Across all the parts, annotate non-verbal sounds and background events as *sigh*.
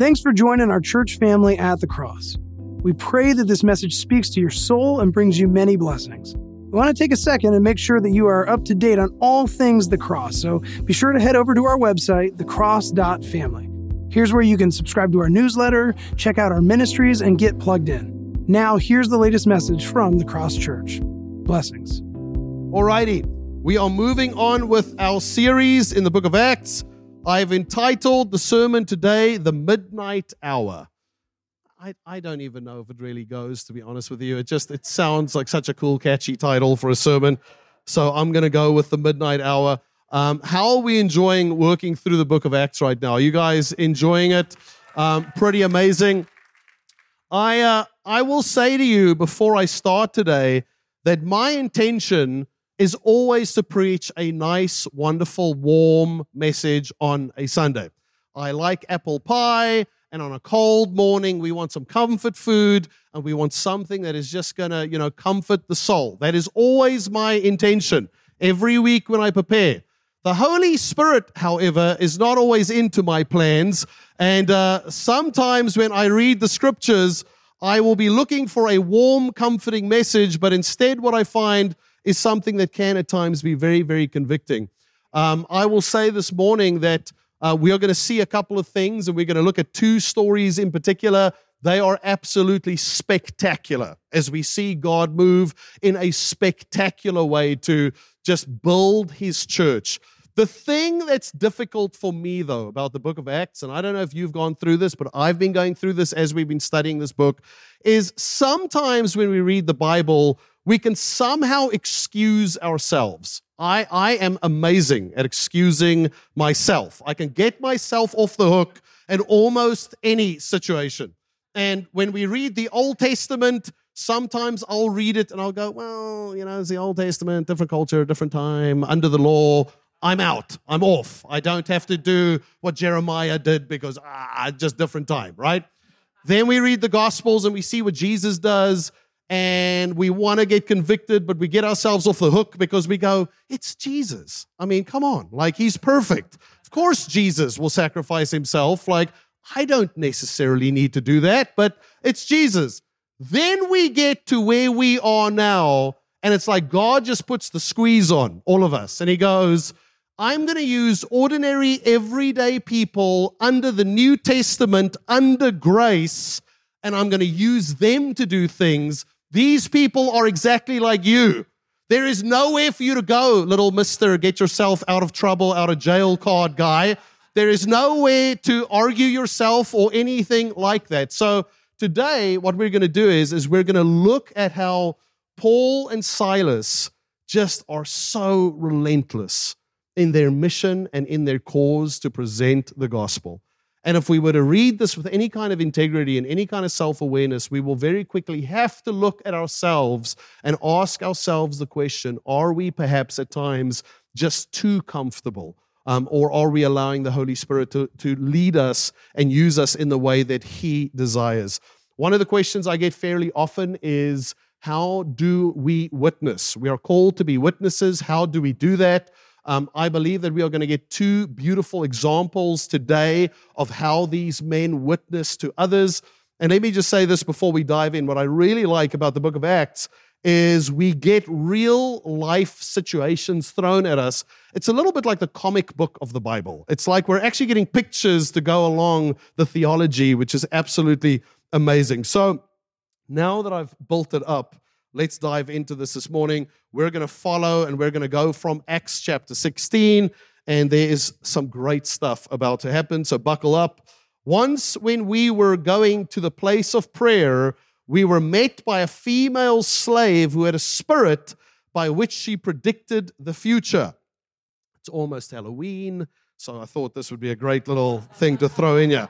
Thanks for joining our church family at the cross. We pray that this message speaks to your soul and brings you many blessings. We want to take a second and make sure that you are up to date on all things the cross, so be sure to head over to our website, thecross.family. Here's where you can subscribe to our newsletter, check out our ministries, and get plugged in. Now, here's the latest message from the Cross Church. Blessings. Alrighty, we are moving on with our series in the book of Acts. I've entitled the sermon today, The Midnight Hour. I, I don't even know if it really goes, to be honest with you. It just it sounds like such a cool, catchy title for a sermon. So I'm going to go with The Midnight Hour. Um, how are we enjoying working through the book of Acts right now? Are you guys enjoying it? Um, pretty amazing. I, uh, I will say to you before I start today that my intention is always to preach a nice, wonderful, warm message on a Sunday. I like apple pie, and on a cold morning, we want some comfort food, and we want something that is just gonna, you know, comfort the soul. That is always my intention every week when I prepare. The Holy Spirit, however, is not always into my plans. And uh, sometimes when I read the scriptures, I will be looking for a warm, comforting message, but instead, what I find is something that can at times be very, very convicting. Um, I will say this morning that uh, we are going to see a couple of things, and we're going to look at two stories in particular. They are absolutely spectacular as we see God move in a spectacular way to just build his church. The thing that's difficult for me, though, about the book of Acts, and I don't know if you've gone through this, but I've been going through this as we've been studying this book, is sometimes when we read the Bible, we can somehow excuse ourselves. I, I am amazing at excusing myself. I can get myself off the hook in almost any situation. And when we read the Old Testament, sometimes I'll read it and I'll go, well, you know, it's the Old Testament, different culture, different time, under the law. I'm out. I'm off. I don't have to do what Jeremiah did because, ah, just different time, right? Then we read the Gospels and we see what Jesus does and we want to get convicted, but we get ourselves off the hook because we go, it's Jesus. I mean, come on, like he's perfect. Of course, Jesus will sacrifice himself. Like, I don't necessarily need to do that, but it's Jesus. Then we get to where we are now, and it's like God just puts the squeeze on all of us, and he goes, I'm going to use ordinary, everyday people under the New Testament, under grace, and I'm going to use them to do things these people are exactly like you. There is nowhere for you to go, little mister, get yourself out of trouble, out of jail card guy. There is nowhere to argue yourself or anything like that. So today, what we're going to do is, is we're going to look at how Paul and Silas just are so relentless in their mission and in their cause to present the gospel. And if we were to read this with any kind of integrity and any kind of self awareness, we will very quickly have to look at ourselves and ask ourselves the question are we perhaps at times just too comfortable? Um, or are we allowing the Holy Spirit to, to lead us and use us in the way that He desires? One of the questions I get fairly often is how do we witness? We are called to be witnesses. How do we do that? Um, I believe that we are going to get two beautiful examples today of how these men witness to others. And let me just say this before we dive in. What I really like about the book of Acts is we get real life situations thrown at us. It's a little bit like the comic book of the Bible. It's like we're actually getting pictures to go along the theology, which is absolutely amazing. So now that I've built it up, Let's dive into this this morning. We're going to follow and we're going to go from Acts chapter 16, and there is some great stuff about to happen. So buckle up. Once, when we were going to the place of prayer, we were met by a female slave who had a spirit by which she predicted the future. It's almost Halloween, so I thought this would be a great little thing to throw in here.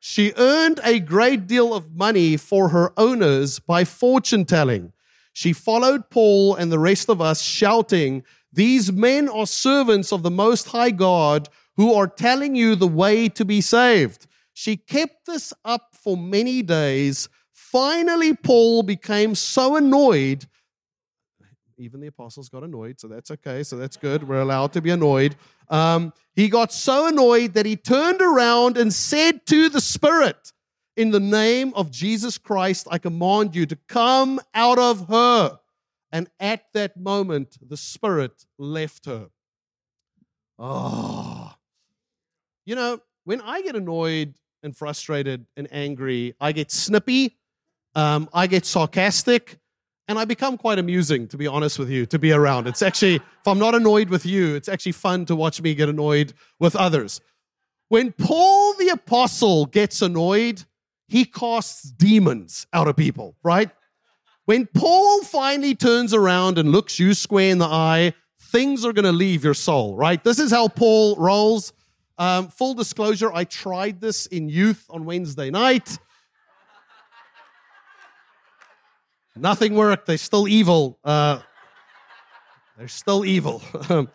She earned a great deal of money for her owners by fortune telling. She followed Paul and the rest of us, shouting, These men are servants of the Most High God who are telling you the way to be saved. She kept this up for many days. Finally, Paul became so annoyed. even the apostles got annoyed, so that's okay. So that's good. We're allowed to be annoyed. Um, he got so annoyed that he turned around and said to the Spirit, In the name of Jesus Christ, I command you to come out of her. And at that moment, the Spirit left her. Oh. You know, when I get annoyed and frustrated and angry, I get snippy, um, I get sarcastic, and I become quite amusing, to be honest with you, to be around. It's actually, if I'm not annoyed with you, it's actually fun to watch me get annoyed with others. When Paul the apostle gets annoyed, he casts demons out of people, right? When Paul finally turns around and looks you square in the eye, things are going to leave your soul, right? This is how Paul rolls. Um, full disclosure, I tried this in youth on Wednesday night. Nothing worked. They're still evil. Uh, they're still evil. *laughs*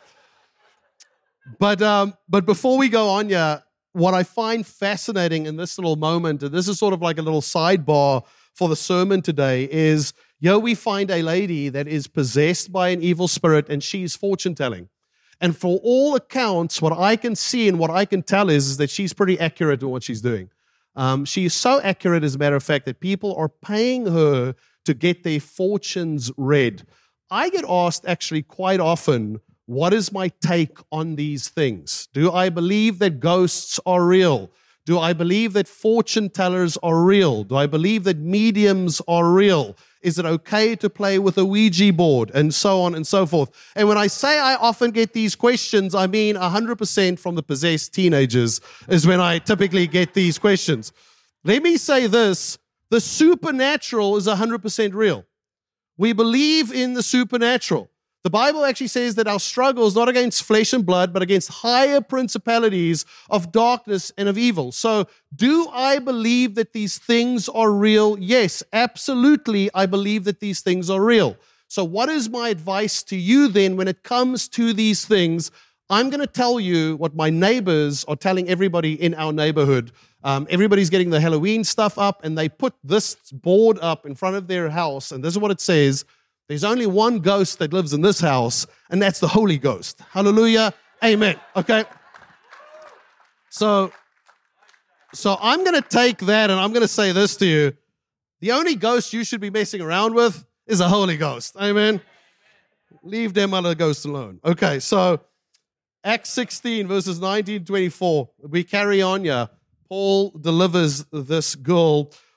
but um, but before we go on, yeah, what I find fascinating in this little moment, and this is sort of like a little sidebar for the sermon today, is here we find a lady that is possessed by an evil spirit, and she's fortune telling. And for all accounts, what I can see and what I can tell is, is that she's pretty accurate in what she's doing. Um, she is so accurate, as a matter of fact, that people are paying her to get their fortunes read. I get asked actually quite often, what is my take on these things? Do I believe that ghosts are real? Do I believe that fortune tellers are real? Do I believe that mediums are real? Is it okay to play with a Ouija board? And so on and so forth. And when I say I often get these questions, I mean 100% from the possessed teenagers is when I typically get these questions. Let me say this the supernatural is 100% real. We believe in the supernatural. The Bible actually says that our struggle is not against flesh and blood, but against higher principalities of darkness and of evil. So, do I believe that these things are real? Yes, absolutely. I believe that these things are real. So, what is my advice to you then when it comes to these things? I'm going to tell you what my neighbors are telling everybody in our neighborhood um, everybody's getting the Halloween stuff up, and they put this board up in front of their house, and this is what it says There's only one ghost that lives in this house, and that's the Holy Ghost. Hallelujah. Amen. Okay. So, so I'm going to take that and I'm going to say this to you. The only ghost you should be messing around with is the Holy Ghost. Amen. Leave them other ghosts alone. Okay, so Acts 16, verses 19 24. We carry on here. Paul delivers this girl.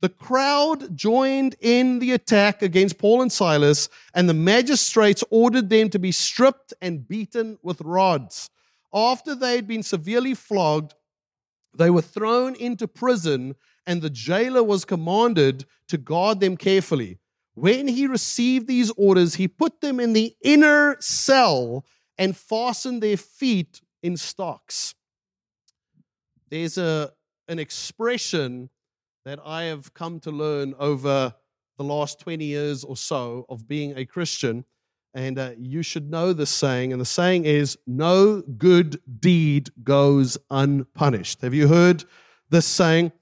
The crowd joined in the attack against Paul and Silas, and the magistrates ordered them to be stripped and beaten with rods. After they had been severely flogged, they were thrown into prison, and the jailer was commanded to guard them carefully. When he received these orders, he put them in the inner cell and fastened their feet in stocks. There's a, an expression that I have come to learn over the last 20 years or so of being a Christian. And uh, you should know this saying. And the saying is, no good deed goes unpunished. Have you heard this saying?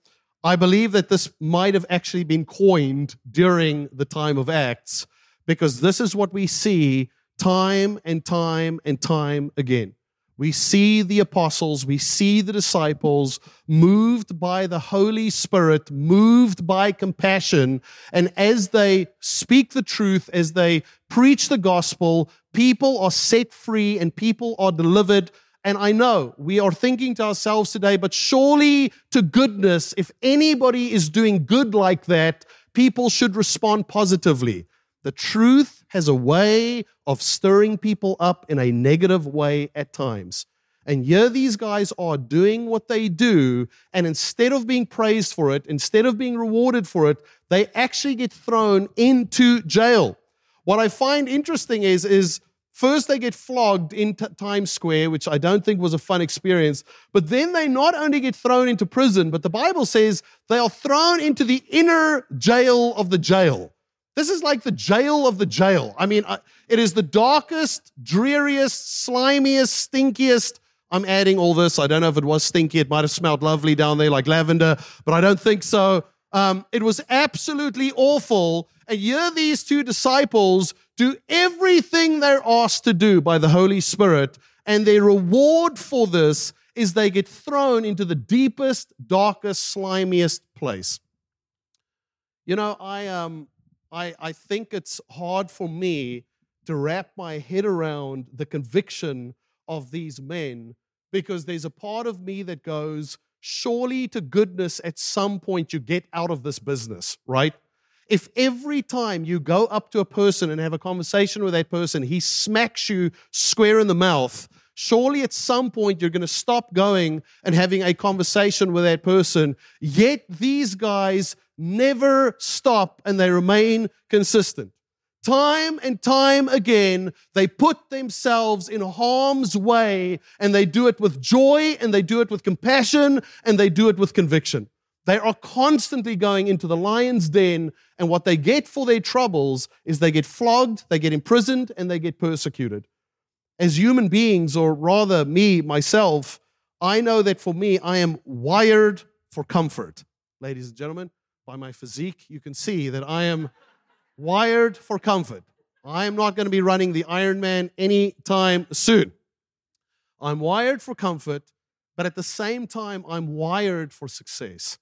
I believe that this might have actually been coined during the time of Acts because this is what we see time and time and time again. We see the apostles, we see the disciples moved by the Holy Spirit, moved by compassion. And as they speak the truth, as they preach the gospel, people are set free and people are delivered. And I know we are thinking to ourselves today, but surely to goodness, if anybody is doing good like that, people should respond positively. The truth has a way of stirring people up in a negative way at times. And here these guys are doing what they do, and instead of being praised for it, instead of being rewarded for it, they actually get thrown into jail. What I find interesting is, is First, they get flogged in t- Times Square, which I don't think was a fun experience. But then they not only get thrown into prison, but the Bible says they are thrown into the inner jail of the jail. This is like the jail of the jail. I mean, it is the darkest, dreariest, slimiest, stinkiest. I'm adding all this. I don't know if it was stinky. It might have smelled lovely down there like lavender, but I don't think so. Um, it was absolutely awful. And here these two disciples do everything they're asked to do by the Holy Spirit, and their reward for this is they get thrown into the deepest, darkest, slimiest place. You know, I um I, I think it's hard for me to wrap my head around the conviction of these men because there's a part of me that goes, surely to goodness at some point you get out of this business, right? If every time you go up to a person and have a conversation with that person, he smacks you square in the mouth, surely at some point you're going to stop going and having a conversation with that person. Yet these guys never stop and they remain consistent. Time and time again, they put themselves in harm's way and they do it with joy and they do it with compassion and they do it with conviction. They are constantly going into the lion's den, and what they get for their troubles is they get flogged, they get imprisoned, and they get persecuted. As human beings, or rather me, myself, I know that for me, I am wired for comfort. Ladies and gentlemen, by my physique, you can see that I am wired for comfort. I am not going to be running the Ironman anytime soon. I'm wired for comfort, but at the same time, I'm wired for success.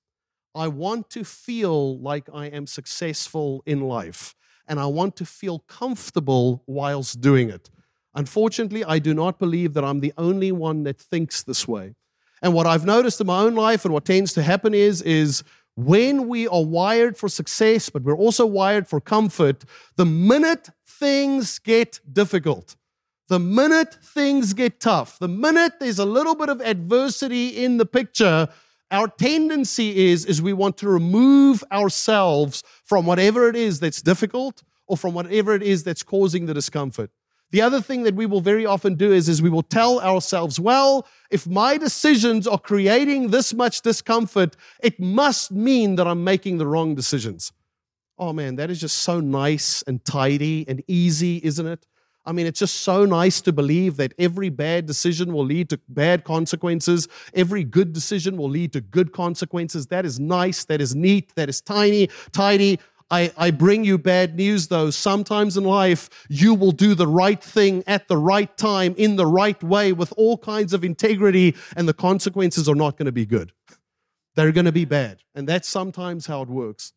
I want to feel like I am successful in life, and I want to feel comfortable whilst doing it. Unfortunately, I do not believe that I'm the only one that thinks this way. And what I've noticed in my own life and what tends to happen is, is when we are wired for success, but we're also wired for comfort, the minute things get difficult, the minute things get tough, the minute there's a little bit of adversity in the picture, our tendency is, is we want to remove ourselves from whatever it is that's difficult or from whatever it is that's causing the discomfort. The other thing that we will very often do is, is we will tell ourselves, well, if my decisions are creating this much discomfort, it must mean that I'm making the wrong decisions. Oh man, that is just so nice and tidy and easy, isn't it? I mean, it's just so nice to believe that every bad decision will lead to bad consequences. Every good decision will lead to good consequences. That is nice. That is neat. That is tiny, tidy. I, I bring you bad news, though. Sometimes in life, you will do the right thing at the right time, in the right way, with all kinds of integrity, and the consequences are not going to be good. They're going to be bad. And that's sometimes how it works.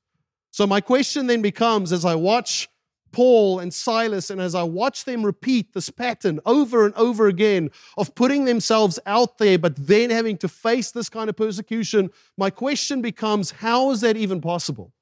So, my question then becomes as I watch Paul and Silas, and as I watch them repeat this pattern over and over again of putting themselves out there, but then having to face this kind of persecution, my question becomes how is that even possible?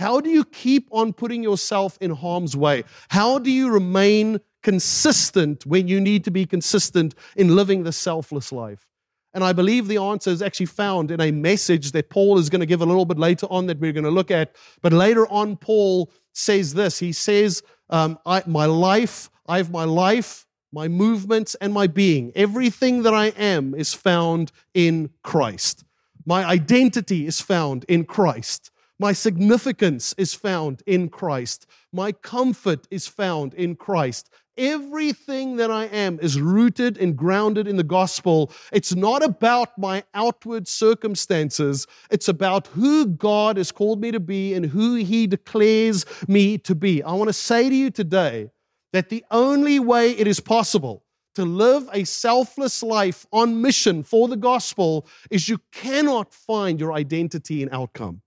How do you keep on putting yourself in harm's way? How do you remain consistent when you need to be consistent in living the selfless life? And I believe the answer is actually found in a message that Paul is going to give a little bit later on that we're going to look at. But later on, Paul says this He says, um, I, My life, I have my life, my movements, and my being. Everything that I am is found in Christ. My identity is found in Christ. My significance is found in Christ. My comfort is found in Christ. Everything that I am is rooted and grounded in the gospel. It's not about my outward circumstances. It's about who God has called me to be and who He declares me to be. I want to say to you today that the only way it is possible to live a selfless life on mission for the gospel is you cannot find your identity in outcome.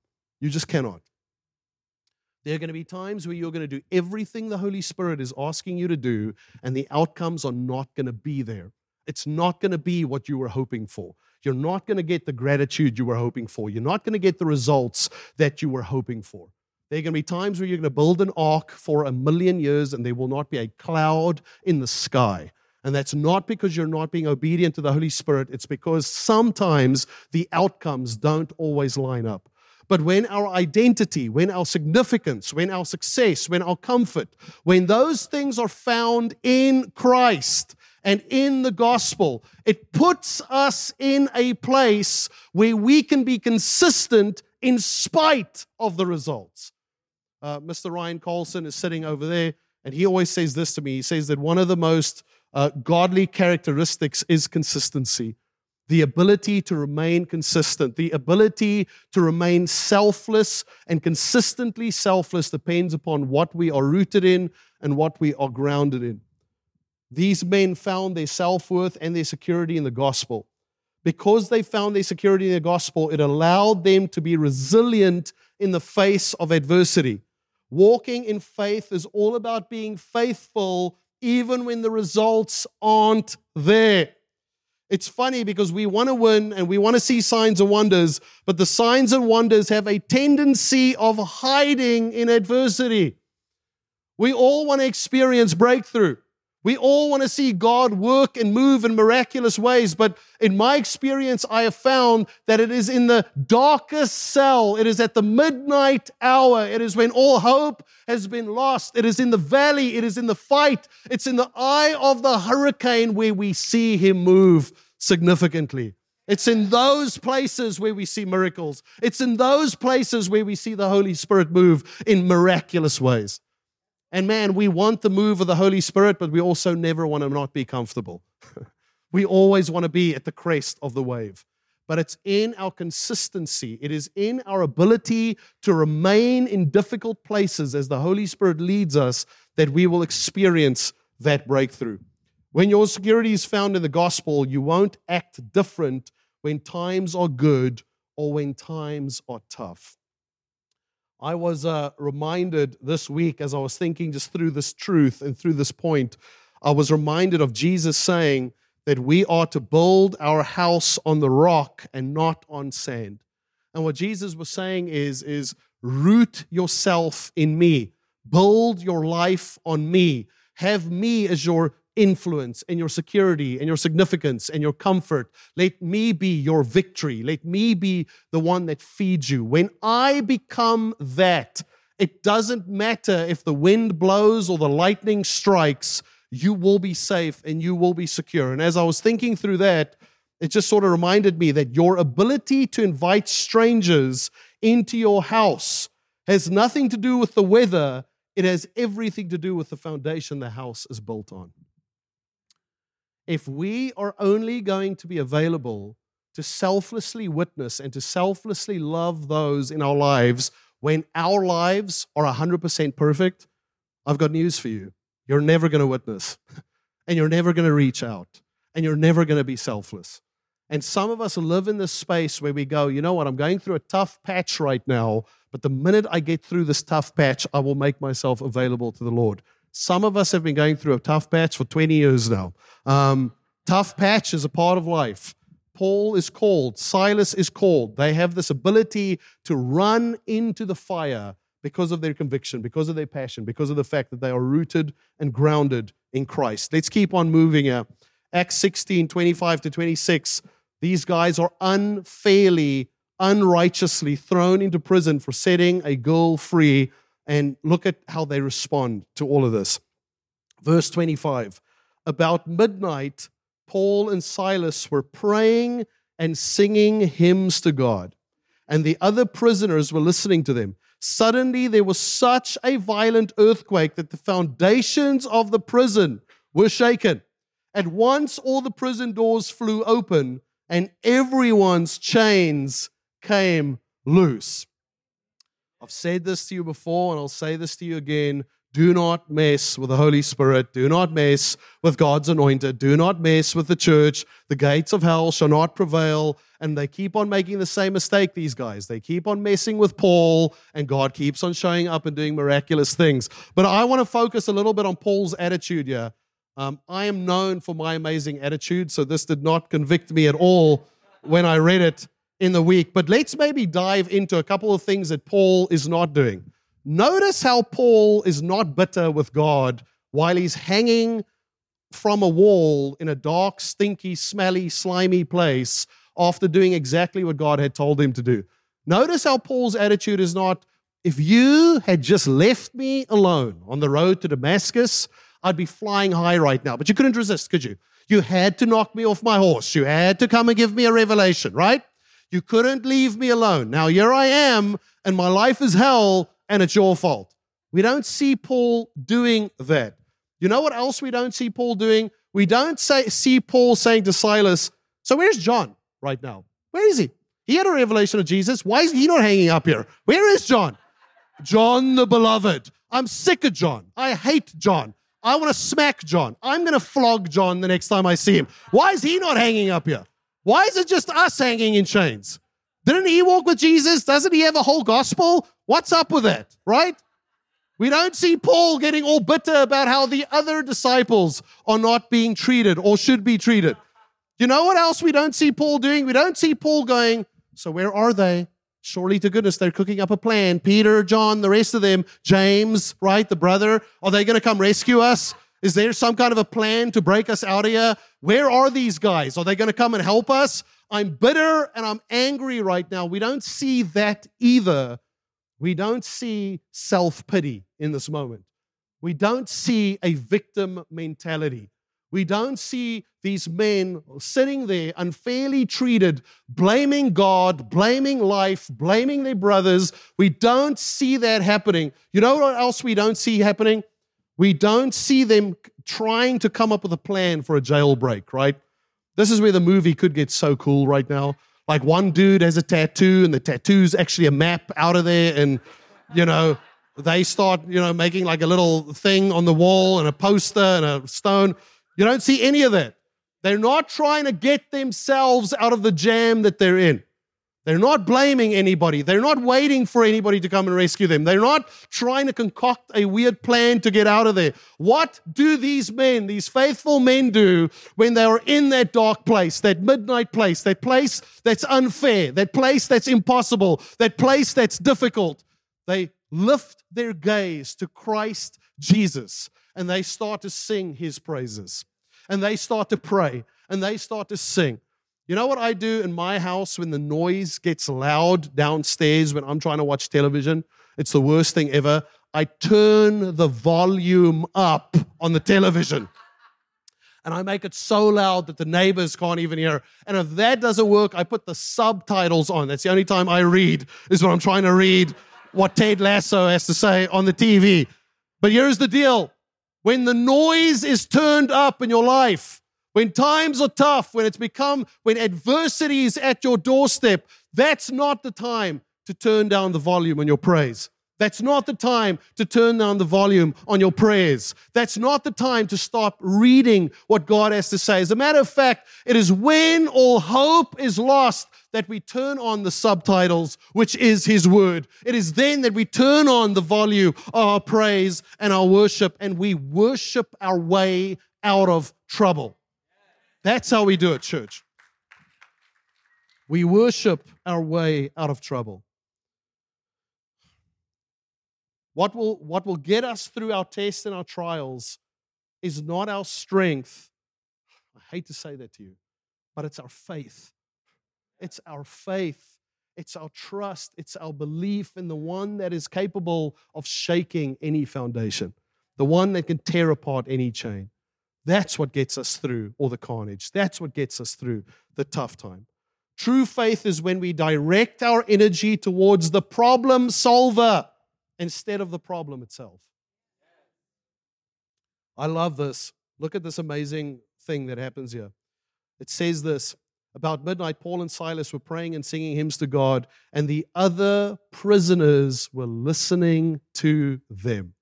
You just cannot. There are going to be times where you're going to do everything the Holy Spirit is asking you to do, and the outcomes are not going to be there. It's not going to be what you were hoping for. You're not going to get the gratitude you were hoping for. You're not going to get the results that you were hoping for. There are going to be times where you're going to build an ark for a million years and there will not be a cloud in the sky. And that's not because you're not being obedient to the Holy Spirit, it's because sometimes the outcomes don't always line up. But when our identity, when our significance, when our success, when our comfort, when those things are found in Christ and in the gospel, it puts us in a place where we can be consistent in spite of the results. Uh, Mr. Ryan Carlson is sitting over there, and he always says this to me. He says that one of the most uh, godly characteristics is consistency the ability to remain consistent, the ability to remain selfless and consistently selfless depends upon what we are rooted in and what we are grounded in. These men found their self worth and their security in the gospel. Because they found their security in the gospel, it allowed them to be resilient in the face of adversity. Walking in faith is all about being faithful even when the results aren't there. It's funny because we want to win and we want to see signs and wonders, but the signs and wonders have a tendency of hiding in adversity. We all want to experience breakthrough. We all want to see God work and move in miraculous ways, but in my experience, I have found that it is in the darkest cell. It is at the midnight hour. It is when all hope has been lost. It is in the valley. It is in the fight. It's in the eye of the hurricane where we see Him move significantly. It's in those places where we see miracles. It's in those places where we see the Holy Spirit move in miraculous ways. And man, we want the move of the Holy Spirit, but we also never want to not be comfortable. *laughs* we always want to be at the crest of the wave. But it's in our consistency, it is in our ability to remain in difficult places as the Holy Spirit leads us that we will experience that breakthrough. When your security is found in the gospel, you won't act different when times are good or when times are tough. I was uh, reminded this week as I was thinking just through this truth and through this point, I was reminded of Jesus saying that we are to build our house on the rock and not on sand. And what Jesus was saying is, is root yourself in me, build your life on me, have me as your influence and your security and your significance and your comfort. Let me be your victory. Let me be the one that feeds you. When I become that, it doesn't matter if the wind blows or the lightning strikes, you will be safe and you will be secure. And as I was thinking through that, it just sort of reminded me that your ability to invite strangers into your house has nothing to do with the weather. It has everything to do with the foundation the house is built on if we are only going to be available to selflessly witness and to selflessly love those in our lives when our lives are 100% perfect, I've got news for you. You're never going to witness, *laughs* and you're never going to reach out, and you're never going to be selfless. And some of us live in this space where we go, you know what, I'm going through a tough patch right now, but the minute I get through this tough patch, I will make myself available to the Lord. Some of us have been going through a tough patch for 20 years now. Um, tough patch is a part of life. Paul is called, Silas is called. They have this ability to run into the fire because of their conviction, because of their passion, because of the fact that they are rooted and grounded in Christ. Let's keep on moving here. Acts 16 25 to 26. These guys are unfairly, unrighteously thrown into prison for setting a girl free and look at how they respond to all of this. Verse 25 About midnight, Paul and Silas were praying and singing hymns to God, and the other prisoners were listening to them. Suddenly, there was such a violent earthquake that the foundations of the prison were shaken. At once, all the prison doors flew open, and everyone's chains came loose. I've said this to you before, and I'll say this to you again. Do not mess with the Holy Spirit. Do not mess with God's anointed. Do not mess with the church. The gates of hell shall not prevail. And they keep on making the same mistake, these guys. They keep on messing with Paul, and God keeps on showing up and doing miraculous things. But I want to focus a little bit on Paul's attitude here. Um, I am known for my amazing attitude, so this did not convict me at all when I read it in the week. But let's maybe dive into a couple of things that Paul is not doing. Notice how Paul is not bitter with God while he's hanging from a wall in a dark, stinky, smelly, slimy place after doing exactly what God had told him to do. Notice how Paul's attitude is not, if you had just left me alone on the road to Damascus, I'd be flying high right now. But you couldn't resist, could you? You had to knock me off my horse. You had to come and give me a revelation, right? You couldn't leave me alone. Now here I am, and my life is hell, and it's your fault. We don't see Paul doing that. You know what else we don't see Paul doing? We don't say, see Paul saying to Silas, So where's John right now? Where is he? He had a revelation of Jesus. Why is he not hanging up here? Where is John? John the beloved. I'm sick of John. I hate John. I want to smack John. I'm going to flog John the next time I see him. Why is he not hanging up here? Why is it just us hanging in chains? Didn't he walk with Jesus? Doesn't he have a whole gospel? What's up with that, right? We don't see Paul getting all bitter about how the other disciples are not being treated or should be treated. You know what else we don't see Paul doing? We don't see Paul going, So where are they? Surely to goodness, they're cooking up a plan. Peter, John, the rest of them, James, right, the brother, are they going to come rescue us? Is there some kind of a plan to break us out of here? Where are these guys? Are they going to come and help us? I'm bitter and I'm angry right now. We don't see that either. We don't see self pity in this moment. We don't see a victim mentality. We don't see these men sitting there unfairly treated, blaming God, blaming life, blaming their brothers. We don't see that happening. You know what else we don't see happening? We don't see them trying to come up with a plan for a jailbreak, right? This is where the movie could get so cool right now. Like one dude has a tattoo, and the tattoo's actually a map out of there, and you know, they start, you know, making like a little thing on the wall and a poster and a stone. You don't see any of that. They're not trying to get themselves out of the jam that they're in. They're not blaming anybody. They're not waiting for anybody to come and rescue them. They're not trying to concoct a weird plan to get out of there. What do these men, these faithful men, do when they are in that dark place, that midnight place, that place that's unfair, that place that's impossible, that place that's difficult? They lift their gaze to Christ Jesus and they start to sing his praises. And they start to pray and they start to sing. You know what I do in my house when the noise gets loud downstairs when I'm trying to watch television? It's the worst thing ever. I turn the volume up on the television. And I make it so loud that the neighbors can't even hear. And if that doesn't work, I put the subtitles on. That's the only time I read, is when I'm trying to read what Ted Lasso has to say on the TV. But here's the deal when the noise is turned up in your life, when times are tough, when it's become, when adversity is at your doorstep, that's not the time to turn down the volume on your praise. That's not the time to turn down the volume on your prayers. That's not the time to stop reading what God has to say. As a matter of fact, it is when all hope is lost that we turn on the subtitles, which is His Word. It is then that we turn on the volume of our praise and our worship, and we worship our way out of trouble. That's how we do it, church. We worship our way out of trouble. What will, what will get us through our tests and our trials is not our strength. I hate to say that to you, but it's our faith. It's our faith. It's our trust. It's our belief in the one that is capable of shaking any foundation, the one that can tear apart any chain. That's what gets us through all the carnage. That's what gets us through the tough time. True faith is when we direct our energy towards the problem solver instead of the problem itself. I love this. Look at this amazing thing that happens here. It says this about midnight, Paul and Silas were praying and singing hymns to God, and the other prisoners were listening to them.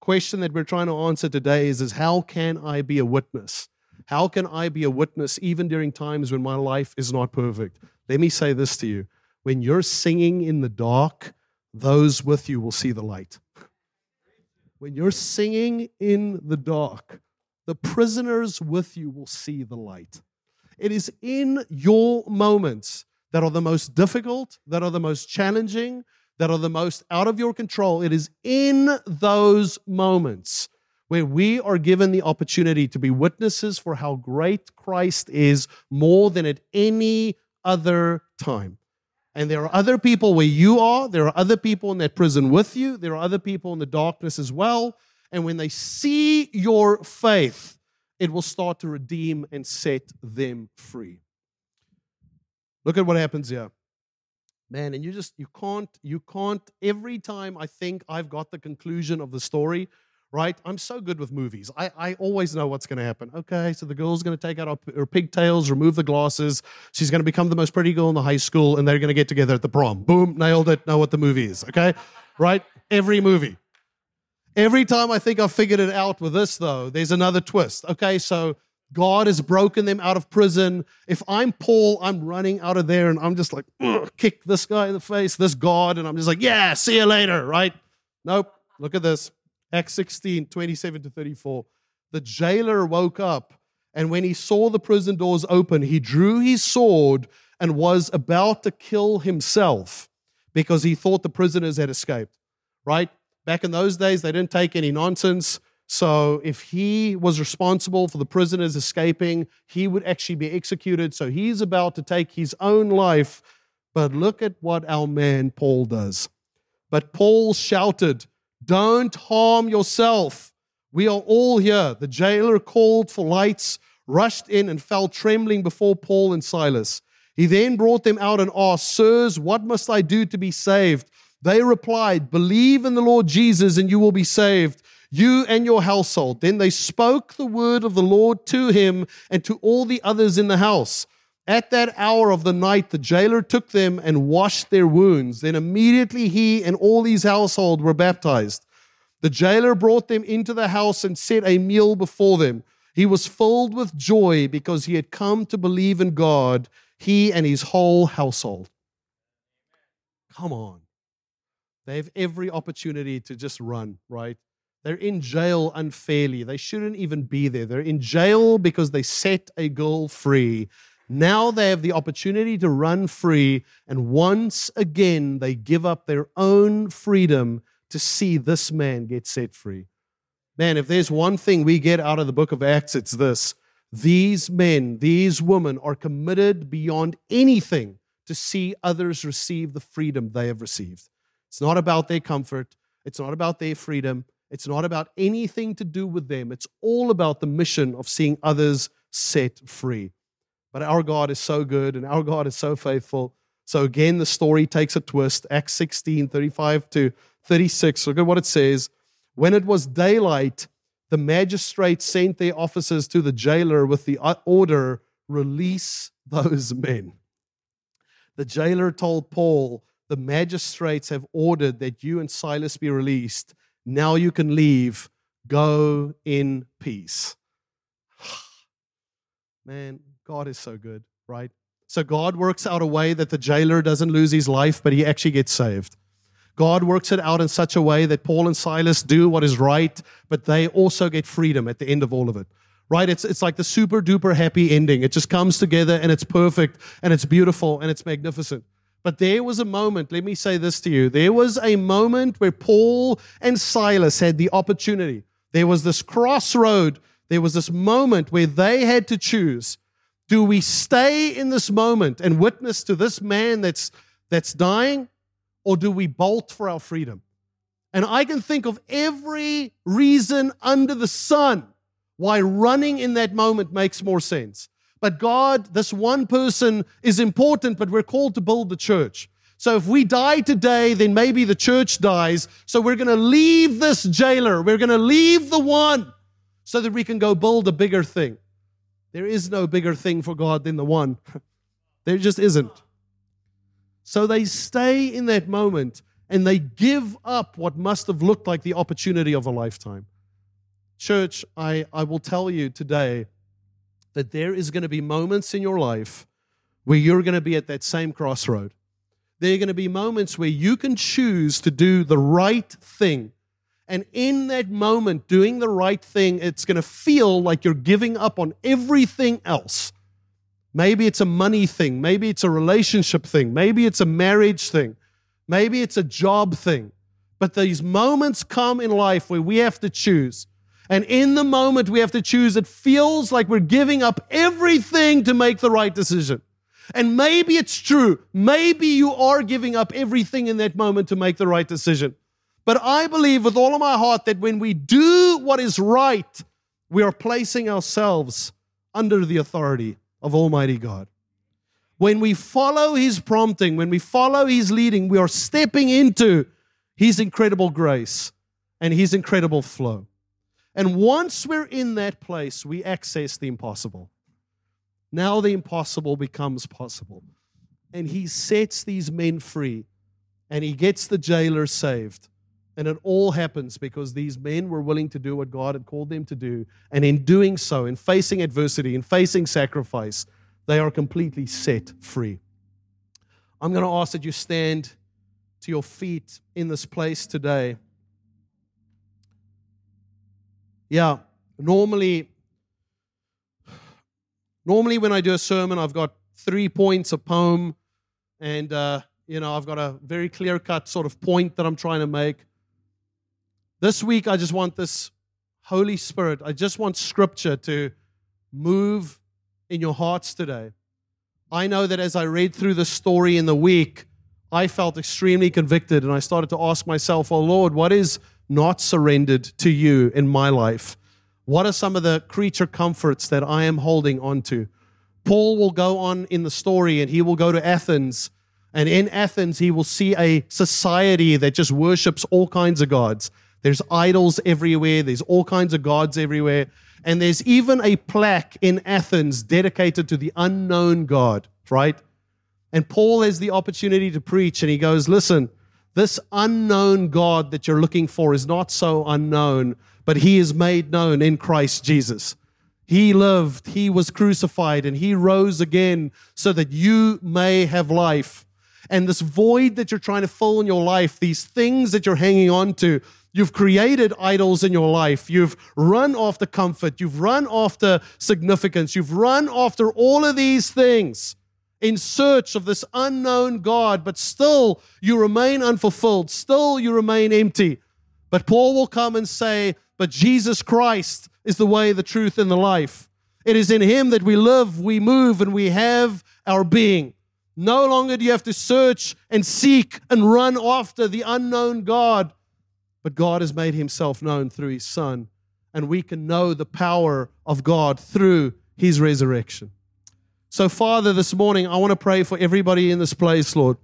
Question that we're trying to answer today is, is how can I be a witness? How can I be a witness even during times when my life is not perfect? Let me say this to you. When you're singing in the dark, those with you will see the light. When you're singing in the dark, the prisoners with you will see the light. It is in your moments that are the most difficult, that are the most challenging, that are the most out of your control. It is in those moments where we are given the opportunity to be witnesses for how great Christ is more than at any other time. And there are other people where you are. There are other people in that prison with you. There are other people in the darkness as well. And when they see your faith, it will start to redeem and set them free. Look at what happens here. Man, and you just you can't you can't every time I think I've got the conclusion of the story, right? I'm so good with movies. I, I always know what's going to happen. Okay, so the girl's going to take out her, her pigtails, remove the glasses. She's going to become the most pretty girl in the high school, and they're going to get together at the prom. Boom, nailed it. Know what the movie is. Okay, right? Every movie. Every time I think I've figured it out with this, though, there's another twist. Okay, so God has broken them out of prison. If I'm Paul, I'm running out of there and I'm just like, kick this guy in the face, this God, and I'm just like, yeah, see you later, right? Nope. Look at this. Acts 16, 27 to 34. The jailer woke up, and when he saw the prison doors open, he drew his sword and was about to kill himself because he thought the prisoners had escaped. Right? Back in those days, they didn't take any nonsense. So if he was responsible for the prisoners escaping, he would actually be executed. So he's about to take his own life. But look at what our man Paul does. But Paul shouted, don't harm yourself. We are all here. The jailer called for lights, rushed in, and fell trembling before Paul and Silas. He then brought them out and asked, Sirs, what must I do to be saved? They replied, Believe in the Lord Jesus, and you will be saved, you and your household. Then they spoke the word of the Lord to him and to all the others in the house. At that hour of the night, the jailer took them and washed their wounds. Then immediately he and all his household were baptized. The jailer brought them into the house and set a meal before them. He was filled with joy because he had come to believe in God, he and his whole household. Come on. They have every opportunity to just run, right? They're in jail unfairly. They shouldn't even be there. They're in jail because they set a girl free now they have the opportunity to run free, and once again, they give up their own freedom to see this man get set free. Man, if there's one thing we get out of the book of Acts, it's this. These men, these women are committed beyond anything to see others receive the freedom they have received. It's not about their comfort, it's not about their freedom, it's not about anything to do with them. It's all about the mission of seeing others set free. But our God is so good and our God is so faithful. So again, the story takes a twist. Acts 16, 35 to 36. Look at what it says. When it was daylight, the magistrates sent their officers to the jailer with the order release those men. The jailer told Paul, The magistrates have ordered that you and Silas be released. Now you can leave. Go in peace. *sighs* Man, God is so good, right? So God works out a way that the jailer doesn't lose his life, but he actually gets saved. God works it out in such a way that Paul and Silas do what is right, but they also get freedom at the end of all of it. Right? It's, it's like the super duper happy ending. It just comes together and it's perfect and it's beautiful and it's magnificent. But there was a moment, let me say this to you. There was a moment where Paul and Silas had the opportunity. There was this crossroad. There was this moment where they had to choose do we stay in this moment and witness to this man that's, that's dying, or do we bolt for our freedom? And I can think of every reason under the sun why running in that moment makes more sense. But God, this one person is important, but we're called to build the church. So if we die today, then maybe the church dies. So we're going to leave this jailer. We're going to leave the one so that we can go build a bigger thing. There is no bigger thing for God than the one. *laughs* there just isn't. So they stay in that moment and they give up what must have looked like the opportunity of a lifetime. Church, I, I will tell you today that there is going to be moments in your life where you're going to be at that same crossroad. There are going to be moments where you can choose to do the right thing and in that moment, doing the right thing, it's going to feel like you're giving up on everything else. Maybe it's a money thing. Maybe it's a relationship thing. Maybe it's a marriage thing. Maybe it's a job thing. But these moments come in life where we have to choose. And in the moment we have to choose, it feels like we're giving up everything to make the right decision. And maybe it's true. Maybe you are giving up everything in that moment to make the right decision. But I believe with all of my heart that when we do what is right, we are placing ourselves under the authority of Almighty God. When we follow His prompting, when we follow His leading, we are stepping into His incredible grace and His incredible flow. And once we're in that place, we access the impossible. Now the impossible becomes possible. And He sets these men free and He gets the jailer saved. And it all happens because these men were willing to do what God had called them to do. And in doing so, in facing adversity, in facing sacrifice, they are completely set free. I'm going to ask that you stand to your feet in this place today. Yeah, normally, normally when I do a sermon, I've got three points, a poem, and uh, you know I've got a very clear cut sort of point that I'm trying to make. This week, I just want this Holy Spirit, I just want Scripture to move in your hearts today. I know that as I read through the story in the week, I felt extremely convicted and I started to ask myself, Oh Lord, what is not surrendered to you in my life? What are some of the creature comforts that I am holding onto? Paul will go on in the story and he will go to Athens. And in Athens, he will see a society that just worships all kinds of gods. There's idols everywhere, there's all kinds of gods everywhere. And there's even a plaque in Athens dedicated to the unknown God, right? And Paul has the opportunity to preach, and he goes, Listen, this unknown God that you're looking for is not so unknown, but he is made known in Christ Jesus. He lived, he was crucified, and he rose again so that you may have life. And this void that you're trying to fill in your life, these things that you're hanging on to, You've created idols in your life. You've run after comfort. You've run after significance. You've run after all of these things in search of this unknown God, but still you remain unfulfilled. Still you remain empty. But Paul will come and say, But Jesus Christ is the way, the truth, and the life. It is in Him that we live, we move, and we have our being. No longer do you have to search and seek and run after the unknown God but God has made himself known through his Son, and we can know the power of God through his resurrection. So, Father, this morning, I want to pray for everybody in this place, Lord.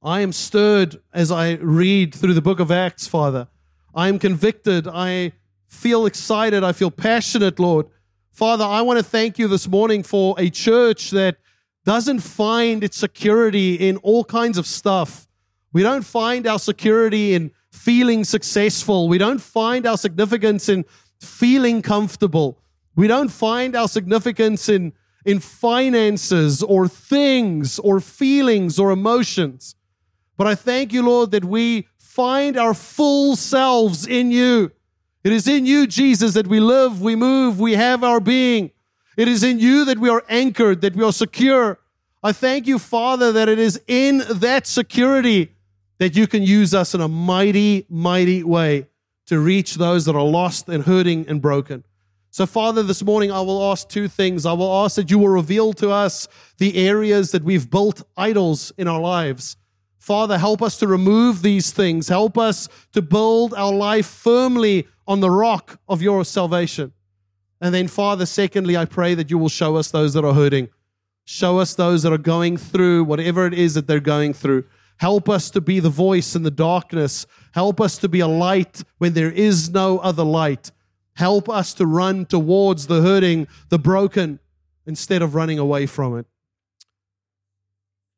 I am stirred as I read through the book of Acts, Father. I am convicted. I feel excited. I feel passionate, Lord. Father, I want to thank you this morning for a church that doesn't find its security in all kinds of stuff. We don't find our security in feeling successful. We don't find our significance in feeling comfortable. We don't find our significance in, in finances or things or feelings or emotions. But I thank you, Lord, that we find our full selves in you. It is in you, Jesus, that we live, we move, we have our being. It is in you that we are anchored, that we are secure. I thank you, Father, that it is in that security that you can use us in a mighty, mighty way to reach those that are lost and hurting and broken. So, Father, this morning I will ask two things. I will ask that you will reveal to us the areas that we've built idols in our lives. Father, help us to remove these things. Help us to build our life firmly on the rock of your salvation. And then, Father, secondly, I pray that you will show us those that are hurting. Show us those that are going through whatever it is that they're going through. Help us to be the voice in the darkness. Help us to be a light when there is no other light. Help us to run towards the hurting, the broken, instead of running away from it.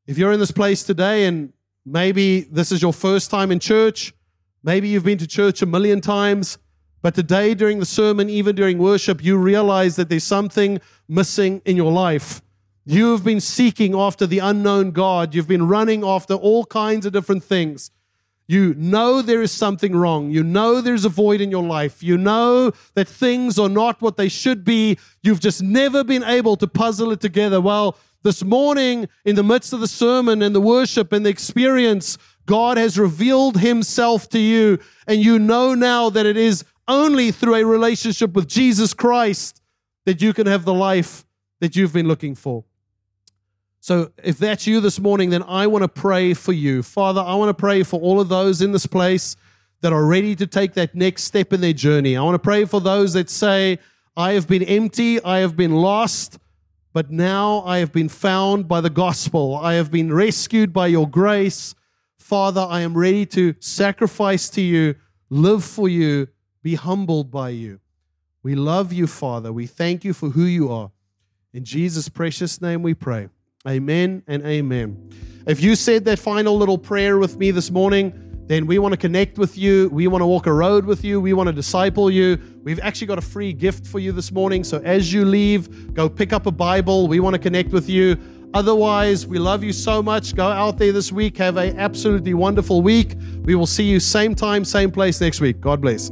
If you're in this place today and maybe this is your first time in church, maybe you've been to church a million times, but today during the sermon, even during worship, you realize that there's something missing in your life. You've been seeking after the unknown God. You've been running after all kinds of different things. You know there is something wrong. You know there's a void in your life. You know that things are not what they should be. You've just never been able to puzzle it together. Well, this morning, in the midst of the sermon and the worship and the experience, God has revealed himself to you. And you know now that it is only through a relationship with Jesus Christ that you can have the life that you've been looking for. So if that's you this morning, then I want to pray for you. Father, I want to pray for all of those in this place that are ready to take that next step in their journey. I want to pray for those that say, I have been empty, I have been lost, but now I have been found by the gospel. I have been rescued by your grace. Father, I am ready to sacrifice to you, live for you, be humbled by you. We love you, Father. We thank you for who you are. In Jesus' precious name we pray. Amen and amen. If you said that final little prayer with me this morning, then we want to connect with you. We want to walk a road with you. We want to disciple you. We've actually got a free gift for you this morning. So as you leave, go pick up a Bible. We want to connect with you. Otherwise, we love you so much. Go out there this week. Have an absolutely wonderful week. We will see you same time, same place next week. God bless.